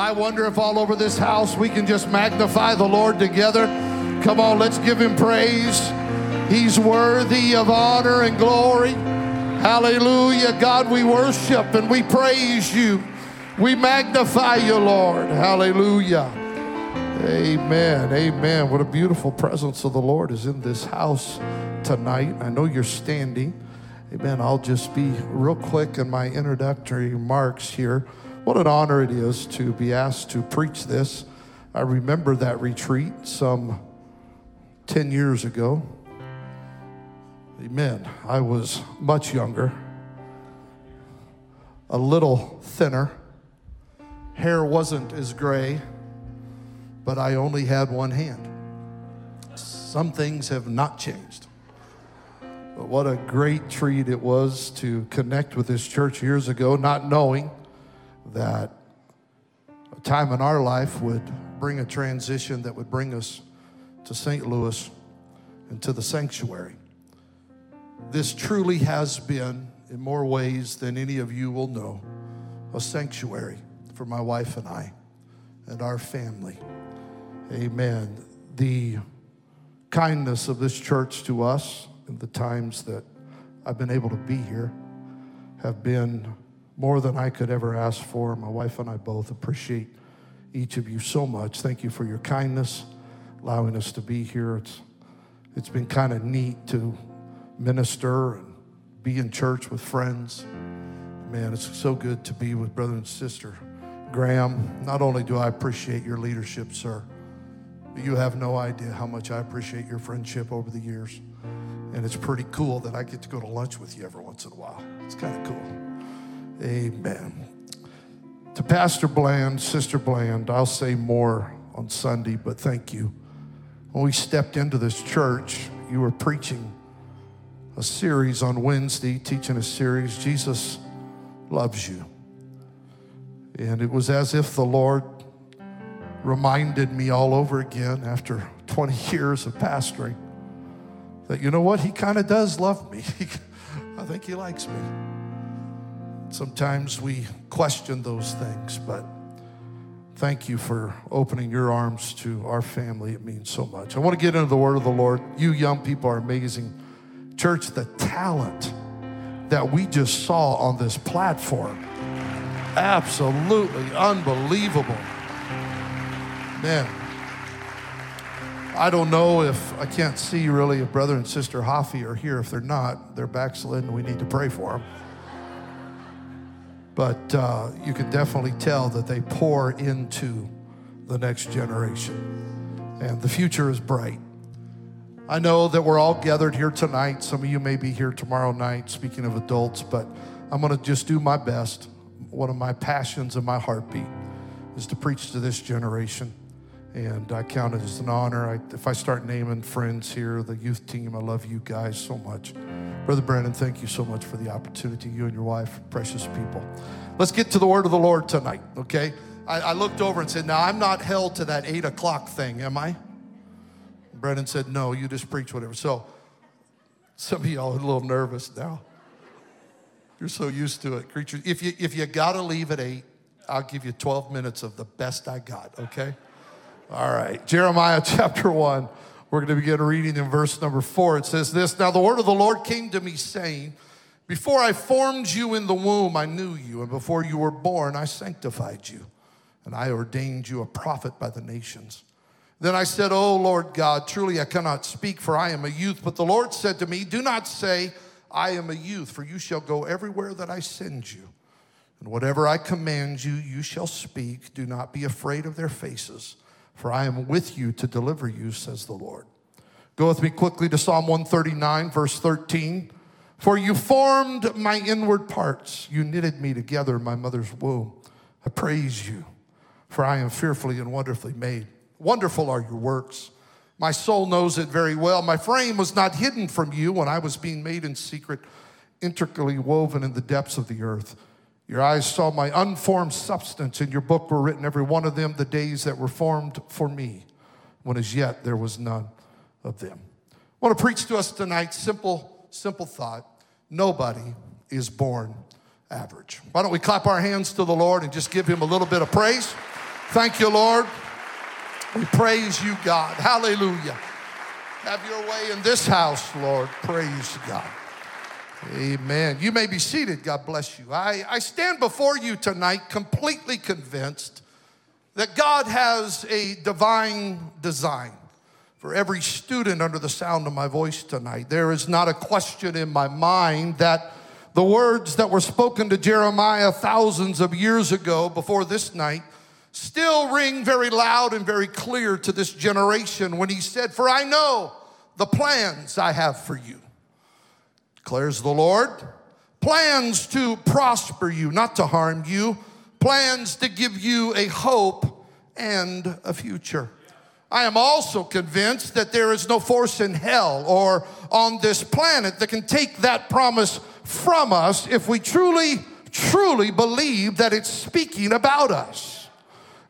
I wonder if all over this house we can just magnify the Lord together. Come on, let's give him praise. He's worthy of honor and glory. Hallelujah. God, we worship and we praise you. We magnify you, Lord. Hallelujah. Amen. Amen. What a beautiful presence of the Lord is in this house tonight. I know you're standing. Amen. I'll just be real quick in my introductory remarks here. What an honor it is to be asked to preach this. I remember that retreat some 10 years ago. Amen. I was much younger, a little thinner. Hair wasn't as gray, but I only had one hand. Some things have not changed. But what a great treat it was to connect with this church years ago, not knowing that a time in our life would bring a transition that would bring us to St. Louis and to the sanctuary. This truly has been, in more ways than any of you will know, a sanctuary for my wife and I and our family. Amen. The kindness of this church to us and the times that I've been able to be here have been more than I could ever ask for. My wife and I both appreciate each of you so much. Thank you for your kindness, allowing us to be here. It's, it's been kind of neat to minister and be in church with friends. Man, it's so good to be with brother and sister. Graham, not only do I appreciate your leadership, sir, but you have no idea how much I appreciate your friendship over the years. And it's pretty cool that I get to go to lunch with you every once in a while. It's kind of cool. Amen. To Pastor Bland, Sister Bland, I'll say more on Sunday, but thank you. When we stepped into this church, you were preaching a series on Wednesday, teaching a series, Jesus loves you. And it was as if the Lord reminded me all over again after 20 years of pastoring that, you know what, He kind of does love me. I think He likes me. Sometimes we question those things, but thank you for opening your arms to our family. It means so much. I want to get into the word of the Lord. You young people are amazing. Church, the talent that we just saw on this platform, absolutely unbelievable. Man, I don't know if I can't see really if brother and sister Hoffy are here. If they're not, they're backslidden. We need to pray for them but uh, you can definitely tell that they pour into the next generation. And the future is bright. I know that we're all gathered here tonight. Some of you may be here tomorrow night, speaking of adults, but I'm going to just do my best. One of my passions and my heartbeat is to preach to this generation. And I count it as an honor. I, if I start naming friends here, the youth team, I love you guys so much. Brother Brandon, thank you so much for the opportunity, you and your wife, precious people. Let's get to the word of the Lord tonight, okay? I, I looked over and said, Now, I'm not held to that eight o'clock thing, am I? Brandon said, No, you just preach whatever. So, some of y'all are a little nervous now. You're so used to it, creatures. If you, if you got to leave at eight, I'll give you 12 minutes of the best I got, okay? All right, Jeremiah chapter 1. We're going to begin reading in verse number 4. It says this Now the word of the Lord came to me, saying, Before I formed you in the womb, I knew you, and before you were born, I sanctified you, and I ordained you a prophet by the nations. Then I said, Oh Lord God, truly I cannot speak, for I am a youth. But the Lord said to me, Do not say, I am a youth, for you shall go everywhere that I send you. And whatever I command you, you shall speak. Do not be afraid of their faces for I am with you to deliver you, says the Lord. Go with me quickly to Psalm 139, verse 13. For you formed my inward parts, you knitted me together in my mother's womb. I praise you, for I am fearfully and wonderfully made. Wonderful are your works. My soul knows it very well. My frame was not hidden from you when I was being made in secret, intricately woven in the depths of the earth. Your eyes saw my unformed substance. In your book were written, every one of them, the days that were formed for me, when as yet there was none of them. I want to preach to us tonight simple, simple thought. Nobody is born average. Why don't we clap our hands to the Lord and just give him a little bit of praise? Thank you, Lord. We praise you, God. Hallelujah. Have your way in this house, Lord. Praise God. Amen. You may be seated. God bless you. I, I stand before you tonight completely convinced that God has a divine design for every student under the sound of my voice tonight. There is not a question in my mind that the words that were spoken to Jeremiah thousands of years ago before this night still ring very loud and very clear to this generation when he said, For I know the plans I have for you, declares the Lord. Plans to prosper you, not to harm you, plans to give you a hope and a future. I am also convinced that there is no force in hell or on this planet that can take that promise from us if we truly, truly believe that it's speaking about us.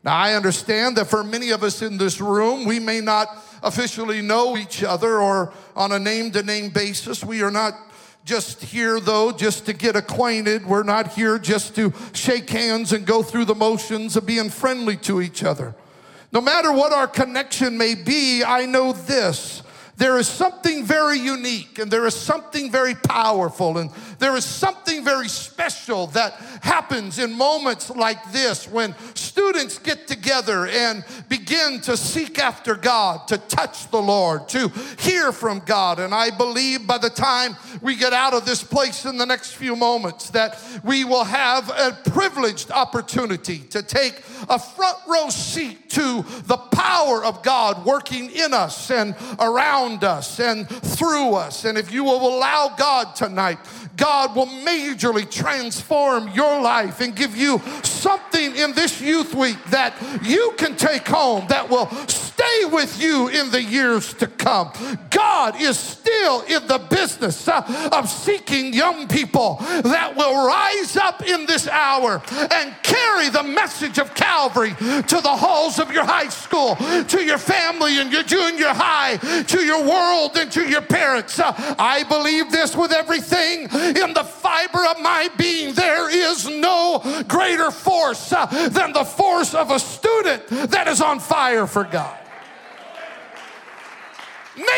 Now, I understand that for many of us in this room, we may not officially know each other or on a name to name basis. We are not just here, though, just to get acquainted. We're not here just to shake hands and go through the motions of being friendly to each other. No matter what our connection may be, I know this. There is something very unique and there is something very powerful and there is something very special that happens in moments like this when students get together and begin to seek after God, to touch the Lord, to hear from God. And I believe by the time we get out of this place in the next few moments that we will have a privileged opportunity to take a front row seat to the power of God working in us and around us and through us. And if you will allow God tonight, God will majorly transform your life and give you something in this youth week that you can take home that will stay with you in the years to come. God is still in the business uh, of seeking young people that will rise up in this hour and carry the message of Calvary to the halls of your high school, to your family and your junior high, to your world and to your parents. Uh, I believe this with everything in the fiber of my being. There is no greater force uh, than the force of a student that is on fire for God.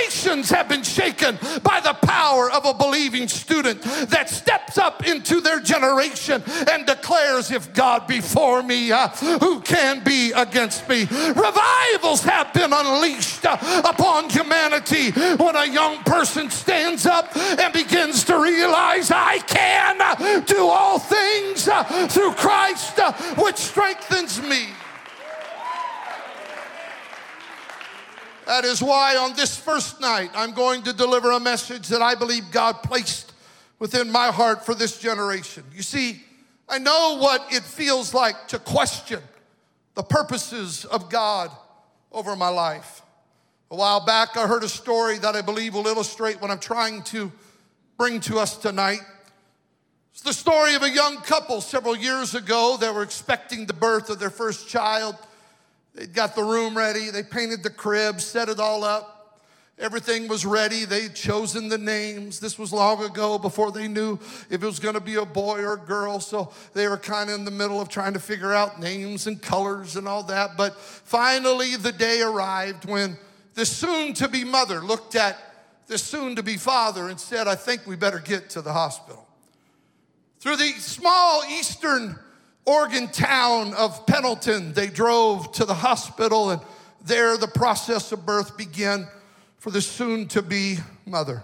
Nations have been shaken by the power of a believing student that steps up into their generation and declares, If God be for me, uh, who can be against me? Revivals have been unleashed uh, upon humanity when a young person stands up and begins to realize, I can do all things uh, through Christ, uh, which strengthens me. That is why on this first night, I'm going to deliver a message that I believe God placed within my heart for this generation. You see, I know what it feels like to question the purposes of God over my life. A while back, I heard a story that I believe will illustrate what I'm trying to bring to us tonight. It's the story of a young couple several years ago that were expecting the birth of their first child. They got the room ready, they painted the crib, set it all up. Everything was ready. They'd chosen the names. This was long ago before they knew if it was going to be a boy or a girl. So they were kind of in the middle of trying to figure out names and colors and all that. But finally, the day arrived when the soon to be mother looked at the soon to be father and said, I think we better get to the hospital. Through the small eastern Oregon town of Pendleton, they drove to the hospital, and there the process of birth began for the soon to be mother.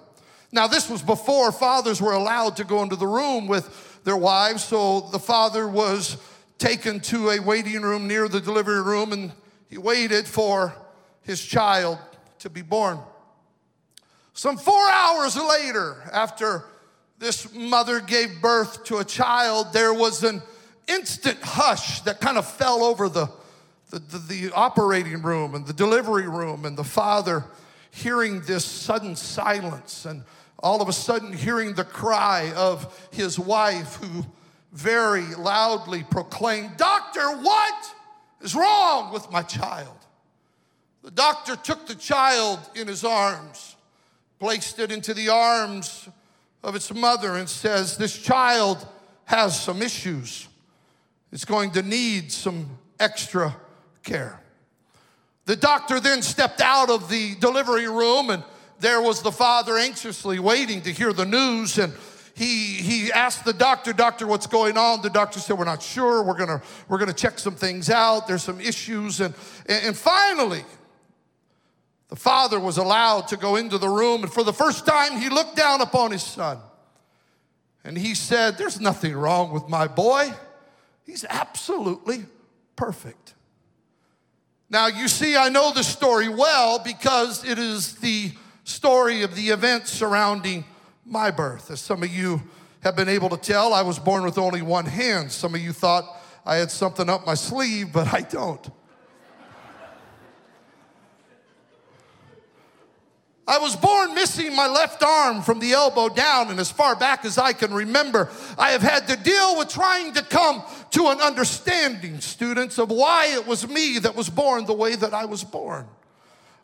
Now, this was before fathers were allowed to go into the room with their wives, so the father was taken to a waiting room near the delivery room and he waited for his child to be born. Some four hours later, after this mother gave birth to a child, there was an instant hush that kind of fell over the, the, the, the, operating room and the delivery room, and the father hearing this sudden silence, and all of a sudden hearing the cry of his wife, who very loudly proclaimed, Doctor, what is wrong with my child? The doctor took the child in his arms, placed it into the arms of its mother, and says, This child has some issues. It's going to need some extra care. The doctor then stepped out of the delivery room, and there was the father anxiously waiting to hear the news. And he, he asked the doctor, Doctor, what's going on? The doctor said, We're not sure. We're gonna, we're gonna check some things out. There's some issues. And, and finally, the father was allowed to go into the room, and for the first time, he looked down upon his son. And he said, There's nothing wrong with my boy. He's absolutely perfect. Now, you see, I know the story well because it is the story of the events surrounding my birth. As some of you have been able to tell, I was born with only one hand. Some of you thought I had something up my sleeve, but I don't. I was born missing my left arm from the elbow down, and as far back as I can remember, I have had to deal with trying to come to an understanding, students, of why it was me that was born the way that I was born.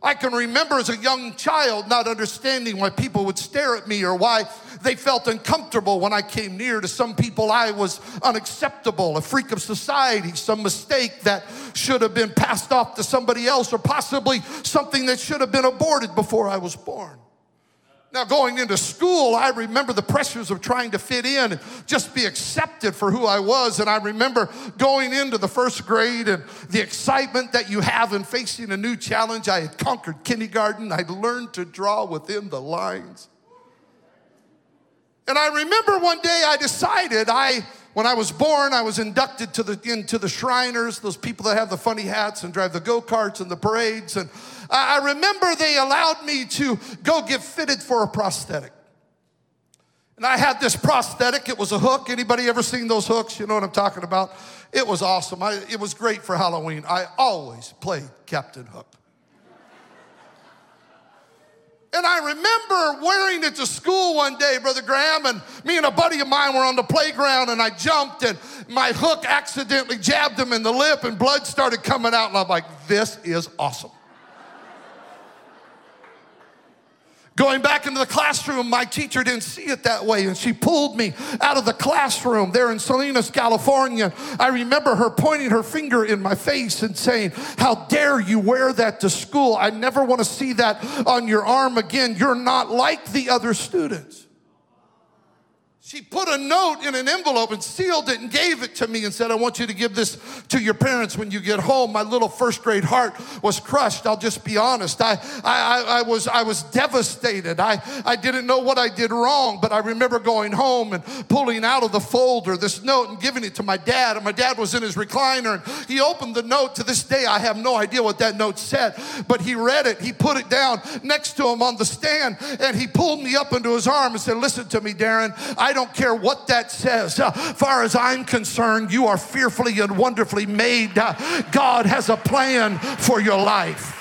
I can remember as a young child not understanding why people would stare at me or why they felt uncomfortable when I came near. To some people, I was unacceptable, a freak of society, some mistake that should have been passed off to somebody else, or possibly something that should have been aborted before I was born. Now, going into school, I remember the pressures of trying to fit in and just be accepted for who I was. And I remember going into the first grade and the excitement that you have in facing a new challenge. I had conquered kindergarten, I'd learned to draw within the lines. And I remember one day I decided I when I was born, I was inducted to the, into the Shriners, those people that have the funny hats and drive the go karts and the parades. And I remember they allowed me to go get fitted for a prosthetic. And I had this prosthetic. It was a hook. Anybody ever seen those hooks? You know what I'm talking about? It was awesome. I, it was great for Halloween. I always played Captain Hook. And I remember wearing it to school one day, Brother Graham, and me and a buddy of mine were on the playground, and I jumped, and my hook accidentally jabbed him in the lip, and blood started coming out, and I'm like, this is awesome. Going back into the classroom, my teacher didn't see it that way, and she pulled me out of the classroom there in Salinas, California. I remember her pointing her finger in my face and saying, How dare you wear that to school? I never want to see that on your arm again. You're not like the other students. She put a note in an envelope and sealed it and gave it to me and said, I want you to give this to your parents when you get home. My little first grade heart was crushed. I'll just be honest. I, I, I, was, I was devastated. I, I didn't know what I did wrong, but I remember going home and pulling out of the folder this note and giving it to my dad. And my dad was in his recliner and he opened the note. To this day, I have no idea what that note said, but he read it. He put it down next to him on the stand and he pulled me up into his arm and said, Listen to me, Darin. I don't care what that says. Uh, far as I'm concerned, you are fearfully and wonderfully made. Uh, God has a plan for your life.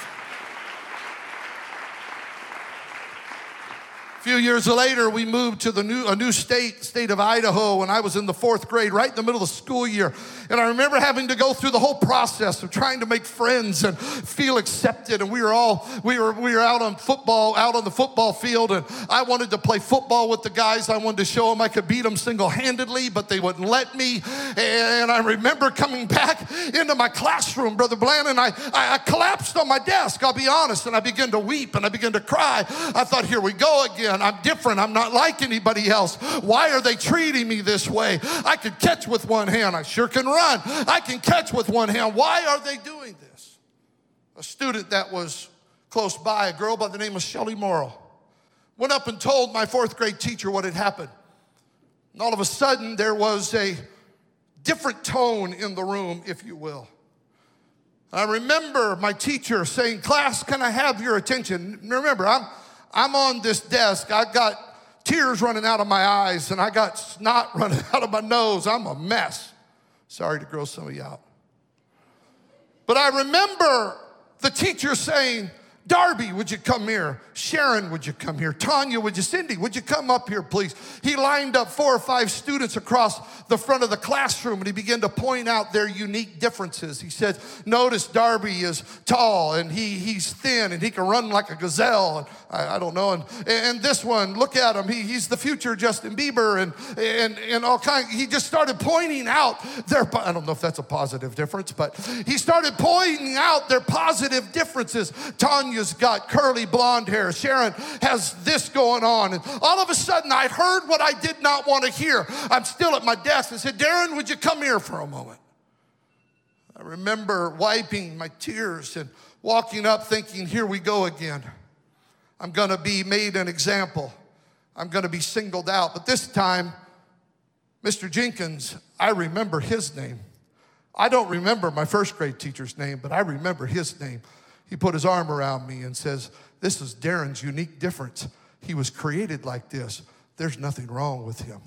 Few years later, we moved to the new, a new state, state of Idaho, and I was in the fourth grade, right in the middle of the school year. And I remember having to go through the whole process of trying to make friends and feel accepted. And we were all, we were, we were out on football, out on the football field, and I wanted to play football with the guys. I wanted to show them I could beat them single handedly, but they wouldn't let me. And I remember coming back into my classroom, Brother Bland, and I, I, I collapsed on my desk, I'll be honest, and I began to weep and I began to cry. I thought, here we go again. I'm different. I'm not like anybody else. Why are they treating me this way? I could catch with one hand. I sure can run. I can catch with one hand. Why are they doing this? A student that was close by, a girl by the name of Shelley Morrow, went up and told my fourth grade teacher what had happened. And all of a sudden, there was a different tone in the room, if you will. I remember my teacher saying, Class, can I have your attention? Remember, I'm I'm on this desk. I got tears running out of my eyes and I got snot running out of my nose. I'm a mess. Sorry to gross some of you out. But I remember the teacher saying, Darby, would you come here? Sharon, would you come here? Tanya, would you? Cindy, would you come up here, please? He lined up four or five students across the front of the classroom and he began to point out their unique differences. He said, Notice Darby is tall and he, he's thin and he can run like a gazelle. And I, I don't know. And, and this one, look at him. He, he's the future Justin Bieber and, and, and all kind. He just started pointing out their, I don't know if that's a positive difference, but he started pointing out their positive differences. Tanya Tanya's got curly blonde hair. Sharon has this going on. And all of a sudden, I heard what I did not want to hear. I'm still at my desk and said, Darin, would you come here for a moment? I remember wiping my tears and walking up thinking, here we go again. I'm going to be made an example. I'm going to be singled out. But this time, Mr. Jenkins, I remember his name. I don't remember my first grade teacher's name, but I remember his name. He put his arm around me and says, This is Darin's unique difference. He was created like this. There's nothing wrong with him.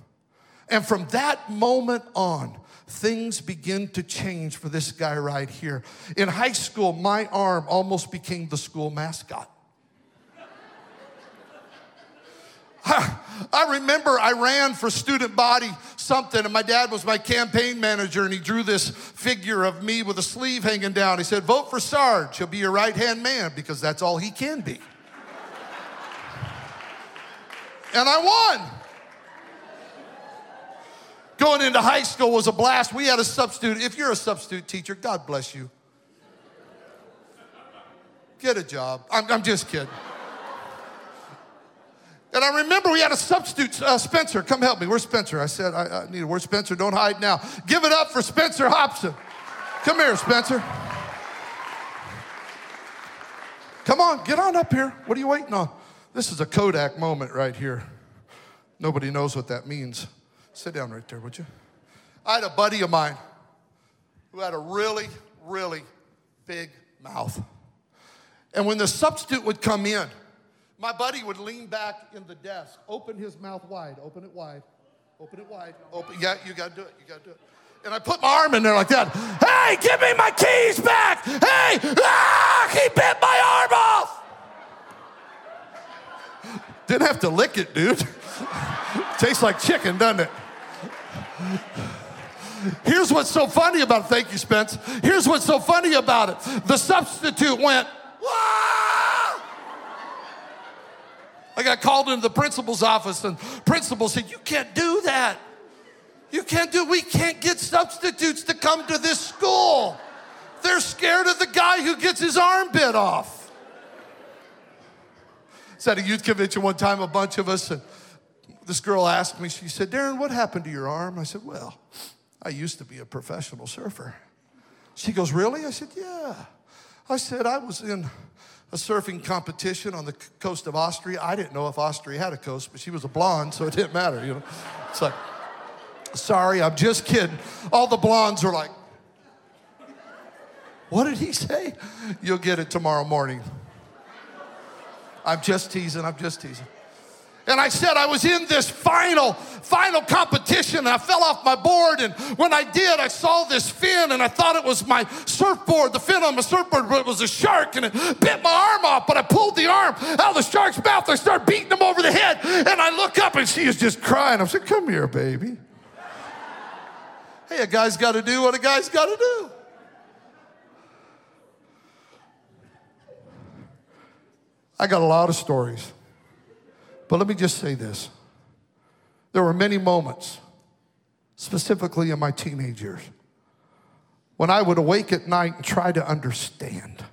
And from that moment on, things begin to change for this guy right here. In high school, my arm almost became the school mascot. I remember I ran for student body something, and my dad was my campaign manager, and he drew this figure of me with a sleeve hanging down. He said, Vote for Sarge. He'll be your right hand man because that's all he can be. and I won. Going into high school was a blast. We had a substitute. If you're a substitute teacher, God bless you. Get a job. I'm, I'm just kidding. And I remember we had a substitute, uh, Spencer. Come help me. Where's Spencer? I said, I, I need a Where's Spencer? Don't hide now. Give it up for Spencer Hobson. Come here, Spencer. Come on, get on up here. What are you waiting on? This is a Kodak moment right here. Nobody knows what that means. Sit down right there, would you? I had a buddy of mine who had a really, really big mouth. And when the substitute would come in, my buddy would lean back in the desk, open his mouth wide, open it wide, open it wide, open. Yeah, you gotta do it, you gotta do it. And I put my arm in there like that. Hey, give me my keys back! Hey, ah, he bit my arm off! Didn't have to lick it, dude. Tastes like chicken, doesn't it? Here's what's so funny about it. Thank you, Spence. Here's what's so funny about it. The substitute went! I got called into the principal's office, and principal said, You can't do that. You can't do, we can't get substitutes to come to this school. They're scared of the guy who gets his arm bit off. I was at a youth convention one time, a bunch of us, and this girl asked me, she said, Darin, what happened to your arm? I said, Well, I used to be a professional surfer. She goes, Really? I said, Yeah. I said, I was in a surfing competition on the coast of Austria. I didn't know if Austria had a coast, but she was a blonde, so it didn't matter, you know. It's like, sorry, I'm just kidding. All the blondes are like, what did he say? You'll get it tomorrow morning. I'm just teasing, I'm just teasing. And I said I was in this final, final competition and I fell off my board. And when I did, I saw this fin and I thought it was my surfboard, the fin on my surfboard, but it was a shark and it bit my arm off. But I pulled the arm out of the shark's mouth. I start beating him over the head. And I look up and she is just crying. I said, Come here, baby. hey, a guy's got to do what a guy's got to do. I got a lot of stories. But let me just say this there were many moments, specifically in my teenage years, when I would awake at night and try to understand,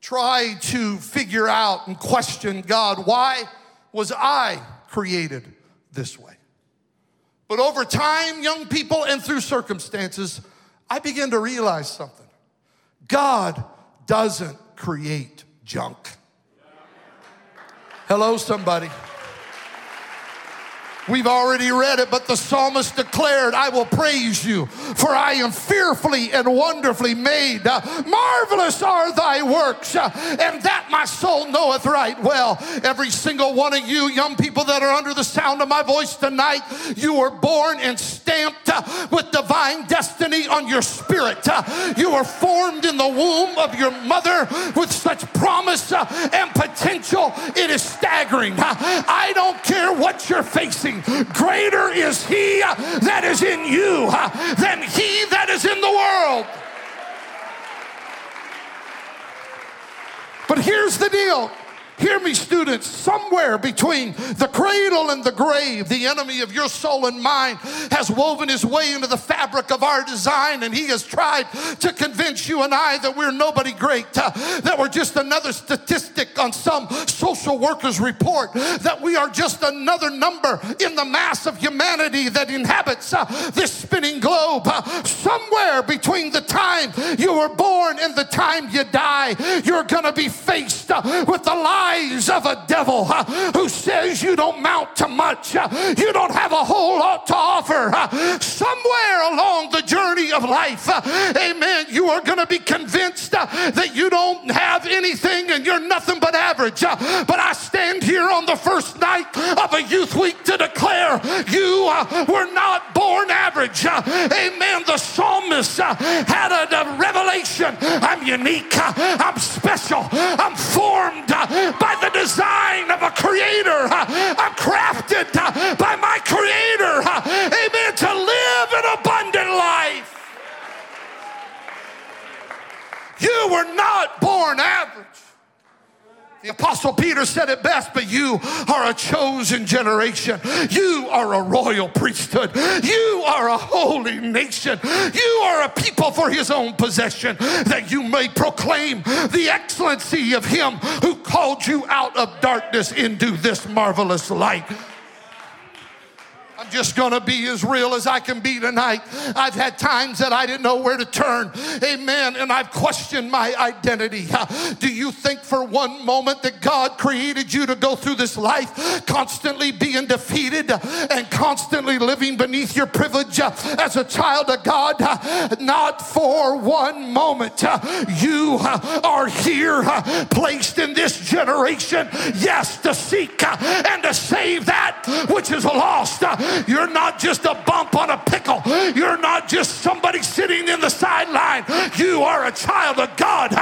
try to figure out and question God why was I created this way? But over time, young people, and through circumstances, I began to realize something God doesn't create junk. Hello, somebody. We've already read it, but the psalmist declared, I will praise you, for I am fearfully and wonderfully made. Uh, marvelous are thy works, uh, and that my soul knoweth right well. Every single one of you, young people that are under the sound of my voice tonight, you were born and stamped uh, with divine destiny on your spirit. You were formed in the womb of your mother with such promise and potential. It is staggering. I don't care what you're facing. Greater is He that is in you uh, than He that is in the world. But here's the deal. Hear me, students. Somewhere between the cradle and the grave, the enemy of your soul and mind has woven his way into the fabric of our design, and he has tried to convince you and I that we're nobody great, uh, that we're just another statistic on some social worker's report, that we are just another number in the mass of humanity that inhabits uh, this spinning globe. Uh, somewhere between the time you were born and the time you die, you're going to be faced uh, with the lie lies of a devil uh, who says you don't mount to much, uh, you don't have a whole lot to offer. Uh, somewhere along the journey of life, amen, you are going to be convinced that you don't have anything and you're nothing but average. But I stand here on the first night of a youth week to declare you were not born average. Amen. The psalmist had a revelation. I'm unique. I'm special. I'm formed by the design of a creator. I'm crafted uh, by my creator. Amen. To live an abundant life. You were not born average. The Apostle Peter said it best, but you are a chosen generation. You are a royal priesthood. You are a holy nation. You are a people for his own possession, that you may proclaim the excellency of him who called you out of darkness into this marvelous light. Just going to be as real as I can be tonight. I've had times that I didn't know where to turn. Amen. And I've questioned my identity. Do you think for one moment that God created you to go through this life constantly being defeated and constantly living beneath your privilege as a child of God? Not for one moment. You are here placed in this generation, yes, to seek and to save that which is lost. You're not just a bump on a pickle. You're not just somebody sitting in the sideline. You are a child of God.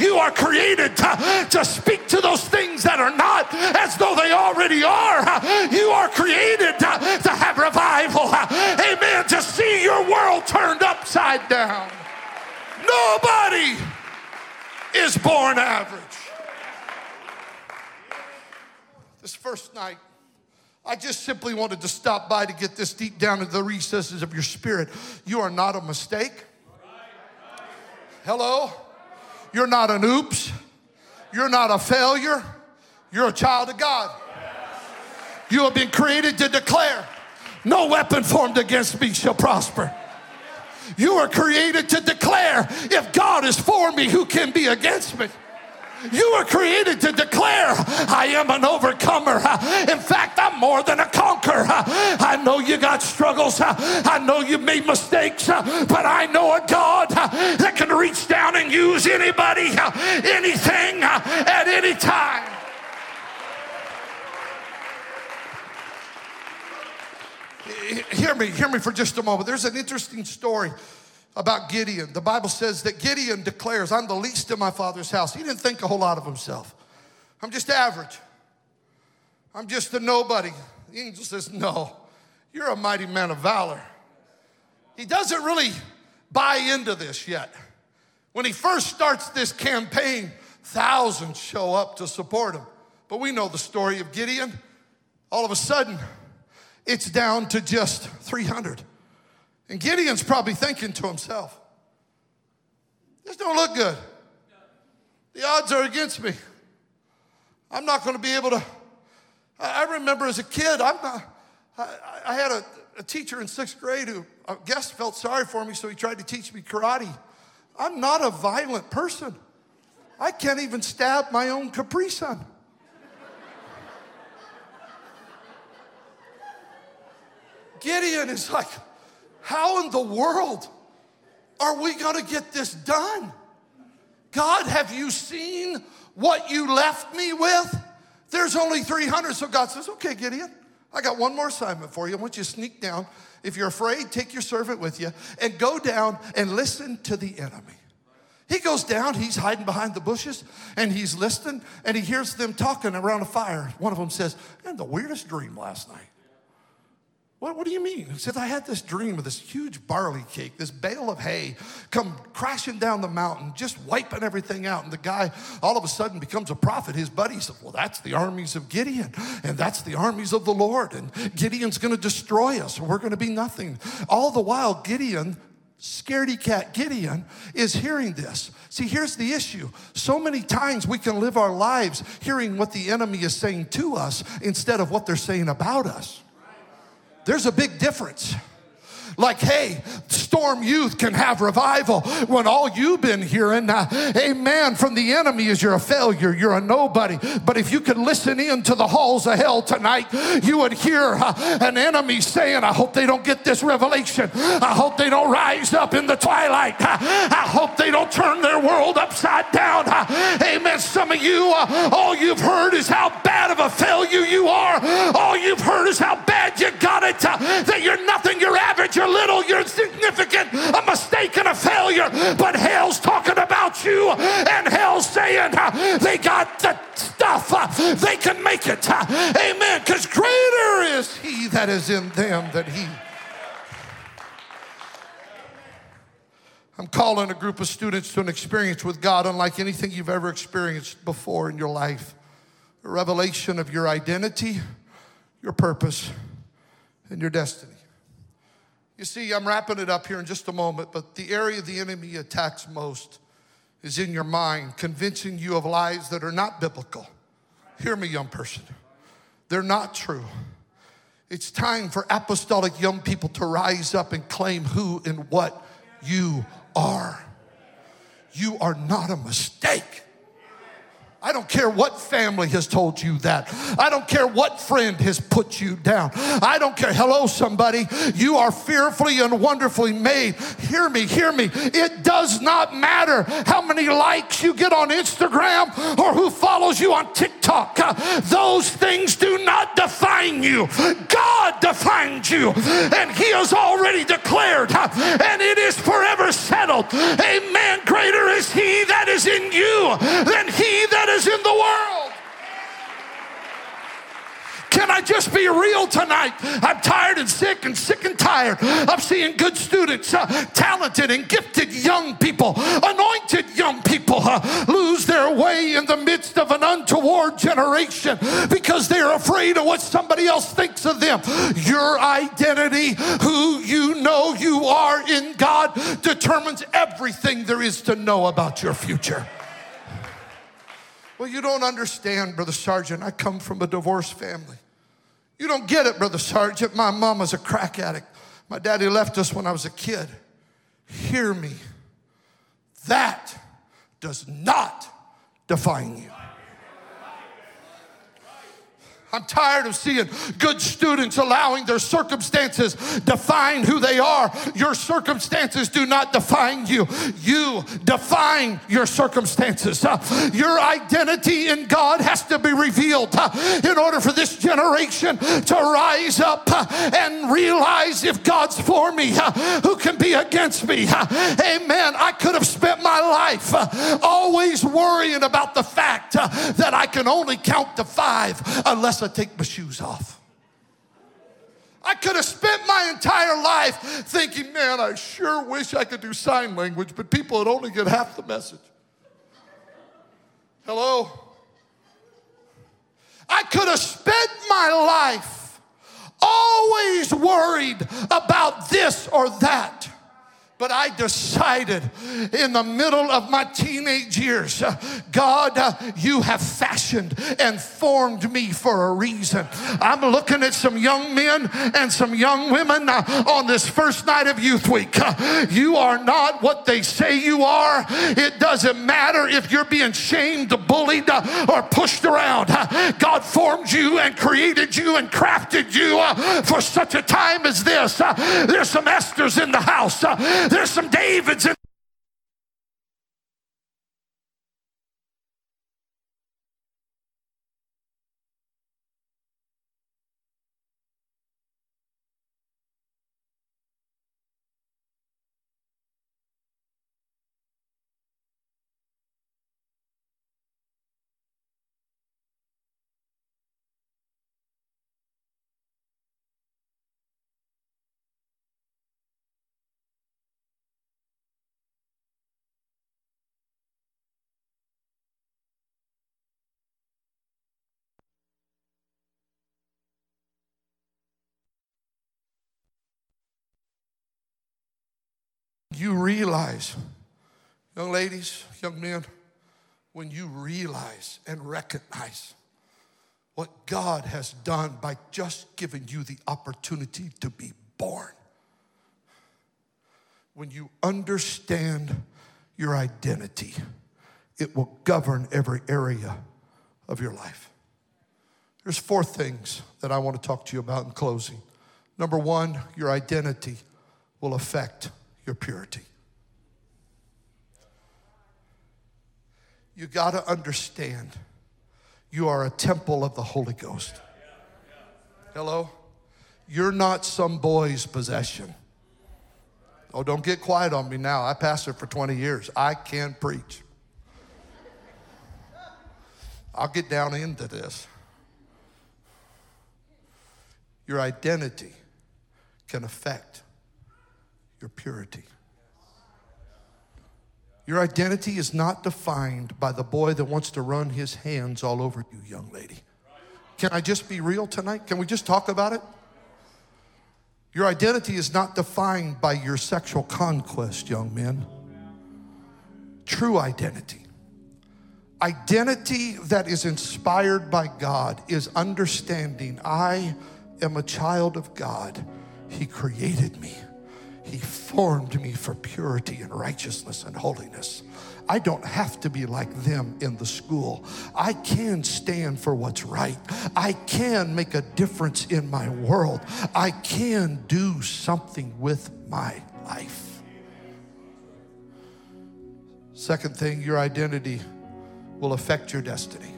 You are created to, to speak to those things that are not as though they already are. You are created to, to have revival. Amen. To see your world turned upside down. Nobody is born average. This first night, I just simply wanted to stop by to get this deep down into the recesses of your spirit. You are not a mistake. Hello? You're not an oops. You're not a failure. You're a child of God. You have been created to declare, no weapon formed against me shall prosper. You are created to declare, if God is for me, who can be against me? You were created to declare, I am an overcomer. In fact, I'm more than a conqueror. I know you got struggles. I know you made mistakes, but I know a God that can reach down and use anybody, anything, at any time. Hear me, hear me for just a moment. There's an interesting story about Gideon. The Bible says that Gideon declares, I'm the least in my father's house. He didn't think a whole lot of himself. I'm just average. I'm just a nobody. The angel says, No, you're a mighty man of valor. He doesn't really buy into this yet. When he first starts this campaign, thousands show up to support him. But we know the story of Gideon. All of a sudden, it's down to just 300. And Gideon's probably thinking to himself, this don't look good. The odds are against me. I'm not going to be able to. I remember as a kid, I'm not, I, I had a, a, teacher in sixth grade who I guess felt sorry for me, so he tried to teach me karate. I'm not a violent person. I can't even stab my own Capri Sun. Gideon is like, how in the world are we going to get this done? God, have you seen what you left me with? There's only 300. So God says, okay, Gideon, I got one more assignment for you. I want you to sneak down. If you're afraid, take your servant with you and go down and listen to the enemy. He goes down, he's hiding behind the bushes, and he's listening, and he hears them talking around a fire. One of them says, I had the weirdest dream last night. What, what do you mean? He said, I had this dream of this huge barley cake, this bale of hay come crashing down the mountain, just wiping everything out. And the guy all of a sudden becomes a prophet. His buddy said, Well, that's the armies of Gideon, and that's the armies of the Lord. And Gideon's gonna destroy us, and we're gonna be nothing. All the while, Gideon scaredy cat Gideon is hearing this. See, here's the issue. So many times we can live our lives hearing what the enemy is saying to us instead of what they're saying about us. There's a big difference. Like, hey, Storm Youth can have revival when all you've been hearing, uh, amen, from the enemy is you're a failure, you're a nobody. But if you could listen in to the halls of hell tonight, you would hear uh, an enemy saying, I hope they don't get this revelation. I hope they don't rise up in the twilight. Uh, I hope they don't turn their world upside down. Uh, amen. Some of you, uh, all you've heard is how bad of a failure you are. All you've heard is how bad you got it, uh, that you're nothing, you're average, you're little, you're insignificant, a mistake and a failure. But hell's talking about you, and hell's saying uh, they got the stuff, uh, they can make it. Uh, amen. Because greater is he that is in them than he. I'm calling a group of students to an experience with God unlike anything you've ever experienced before in your life. A revelation of your identity, your purpose, and your destiny. You see, I'm wrapping it up here in just a moment, but the area the enemy attacks most is in your mind, convincing you of lies that are not biblical. Hear me, young person. They're not true. It's time for apostolic young people to rise up and claim who and what you are. You are not a mistake. I don't care what family has told you that. I don't care what friend has put you down. I don't care. Hello, somebody. You are fearfully and wonderfully made. Hear me, hear me. It does not matter how many likes you get on Instagram or who follows you on TikTok. Those things do not define you. God defines you, and He has already declared, and it is forever settled. Amen. Greater is He that is in you than He world. Can I just be real tonight? I'm tired and sick and sick and tired of seeing good students, uh, talented and gifted young people, anointed young people uh, lose their way in the midst of an untoward generation because they're afraid of what somebody else thinks of them. Your identity, who you know you are in God, determines everything there is to know about your future. Well, you don't understand, Brother Sargent. I come from a divorced family. You don't get it, Brother Sargent. My mom was a crack addict. My daddy left us when I was a kid. Hear me. That does not define you. I'm tired of seeing good students allowing their circumstances define who they are. Your circumstances do not define you. You define your circumstances. Uh, your identity in God has to be revealed uh, in order for this generation to rise up uh, and realize if God's for me, who can be against me? Amen. I could have spent my life always worrying about the fact that I can only count to five unless Take my shoes off. I could have spent my entire life thinking, man, I sure wish I could do sign language, but people would only get half the message. Hello? I could have spent my life always worried about this or that. But I decided in the middle of my teenage years, uh, God, uh, you have fashioned and formed me for a reason. I'm looking at some young men and some young women uh, on this first night of Youth Week. You are not what they say you are. It doesn't matter if you're being shamed, bullied, or pushed around. God formed you and created you and crafted you for such a time as this. There's some Esthers in the house. There's some Davids in You realize, young ladies, young men, when you realize and recognize what God has done by just giving you the opportunity to be born. When you understand your identity, it will govern every area of your life. There's four things that I want to talk to you about in closing. Number one, your identity will affect your purity. You got to understand you are a temple of the Holy Ghost. Hello? You're not some boy's possession. Oh, don't get quiet on me now. I pastored for 20 years. I can preach. I'll get down into this. Your identity can affect your purity. Your identity is not defined by the boy that wants to run his hands all over you, young lady. Can I just be real tonight? Can we just talk about it? Your identity is not defined by your sexual conquest, young men. True identity. Identity that is inspired by God is understanding I am a child of God. He created me. He formed me for purity and righteousness and holiness. I don't have to be like them in the school. I can stand for what's right. I can make a difference in my world. I can do something with my life. Second thing, your identity will affect your destiny.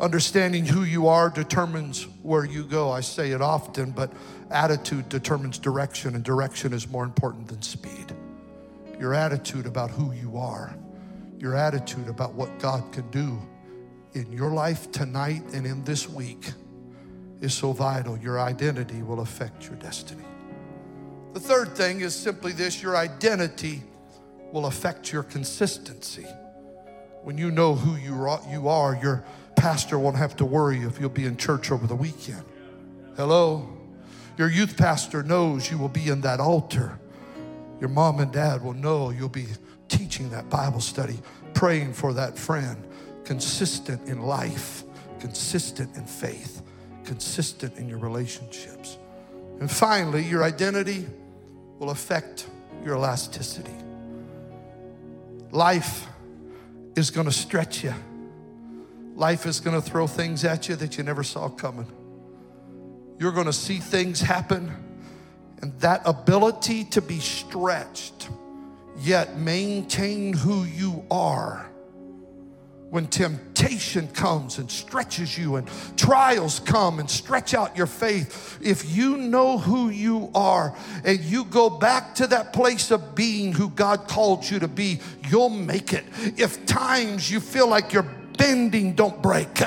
Understanding who you are determines where you go. I say it often, but attitude determines direction, and direction is more important than speed. Your attitude about who you are, your attitude about what God can do in your life tonight and in this week is so vital. Your identity will affect your destiny. The third thing is simply this your identity will affect your consistency. When you know who you are, you are your pastor won't have to worry if you'll be in church over the weekend. Hello? Your youth pastor knows you will be in that altar. Your mom and dad will know you'll be teaching that Bible study, praying for that friend, consistent in life, consistent in faith, consistent in your relationships. And finally, your identity will affect your elasticity. Life is going to stretch you. Life is going to throw things at you that you never saw coming. You're going to see things happen, and that ability to be stretched, yet maintain who you are. When temptation comes and stretches you, and trials come and stretch out your faith, if you know who you are and you go back to that place of being who God called you to be, you'll make it. If times you feel like you're bending, don't break.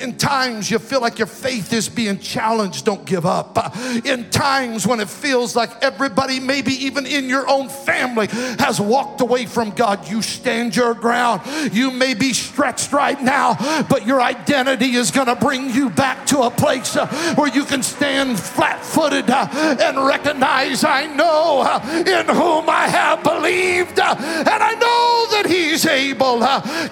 In times you feel like your faith is being challenged, don't give up. In times when it feels like everybody, maybe even in your own family, has walked away from God, you stand your ground. You may be stretched right now, but your identity is going to bring you back to a place uh, where you can stand flat footed uh, and recognize, I know uh, in whom I have believed, and I know that He's able.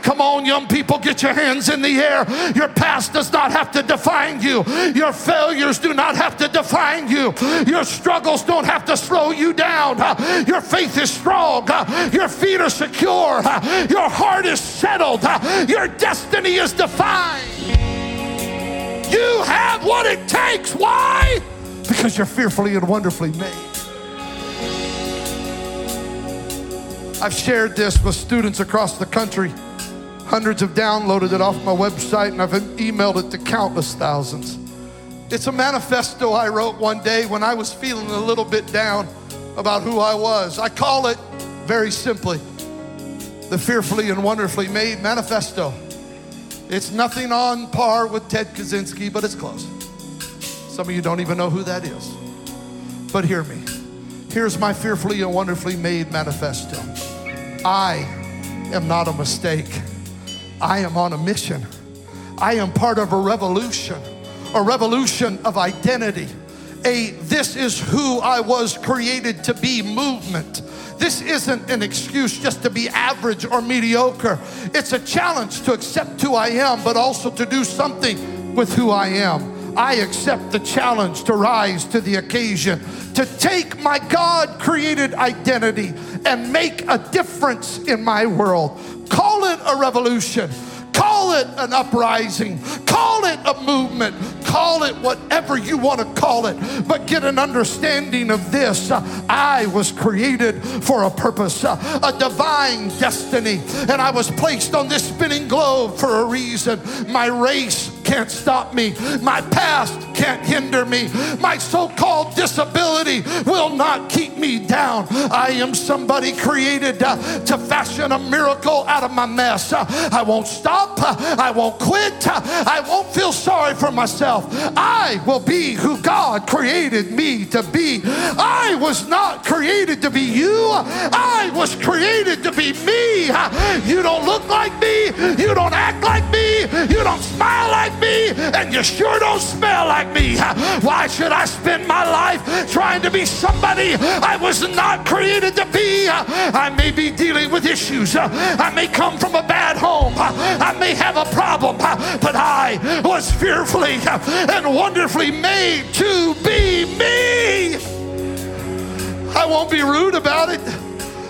Come on, young people, get your your hands in the air. Your past does not have to define you. Your failures do not have to define you. Your struggles don't have to slow you down. Your faith is strong. Your feet are secure. Your heart is settled. Your destiny is defined. You have what it takes. Why? Because you're fearfully and wonderfully made. I've shared this with students across the country. Hundreds have downloaded it off my website, and I've emailed it to countless thousands. It's a manifesto I wrote one day when I was feeling a little bit down about who I was. I call it very simply the Fearfully and Wonderfully Made Manifesto. It's nothing on par with Ted Kaczynski, but it's close. Some of you don't even know who that is. But hear me. Here's my Fearfully and Wonderfully Made Manifesto I am not a mistake. I am on a mission. I am part of a revolution, a revolution of identity. A this is who I was created to be movement. This isn't an excuse just to be average or mediocre. It's a challenge to accept who I am, but also to do something with who I am. I accept the challenge to rise to the occasion, to take my God created identity and make a difference in my world. Call it a revolution. Call it an uprising. Call it a movement. Call it whatever you want to call it. But get an understanding of this. I was created for a purpose, a divine destiny. And I was placed on this spinning globe for a reason. My race can't stop me. My past can't hinder me. My so called disability will not keep me down. I am somebody created uh, to fashion a miracle out of my mess. Uh, I won't stop. Uh, I won't quit. Uh, I won't feel sorry for myself. I will be who God created me to be. I was not created to be you. I was created to be me. Uh, you don't look like me. You don't act like me. You don't smile like me, and you sure don't smell like me. Why should I spend my life trying to be somebody I was not created to be? I may be dealing with issues. I may come from a bad home. I may have a problem, but I was fearfully and wonderfully made to be me. I won't be rude about it,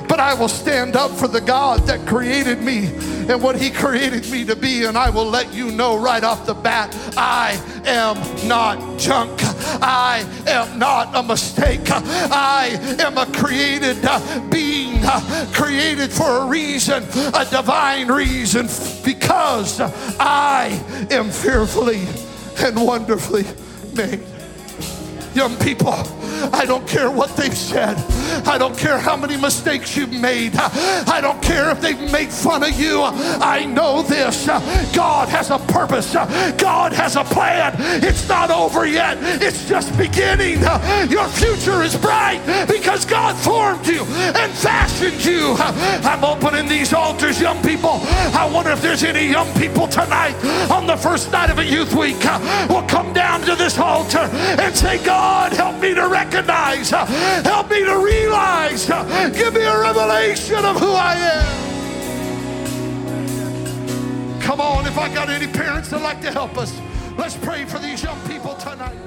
but I will stand up for the God that created me and what He created me to be. And I will let you know right off the bat I am not junk. I am not a mistake. I am a created being, created for a reason, a divine reason, because I am fearfully and wonderfully made. Young people, I don't care what they've said. I don't care how many mistakes you've made. I don't care if they've made fun of you. I know this God has a purpose, God has a plan. It's not over yet, it's just beginning. Your future is bright because God formed you and fashioned you. I'm opening these altars, young people. I wonder if there's any young people tonight on the first night of a youth week will come down to this altar and say, God, help me to recognize recognize. Help me to realize. Give me a revelation of who I am. Come on, if I got any parents that like to help us, let's pray for these young people tonight.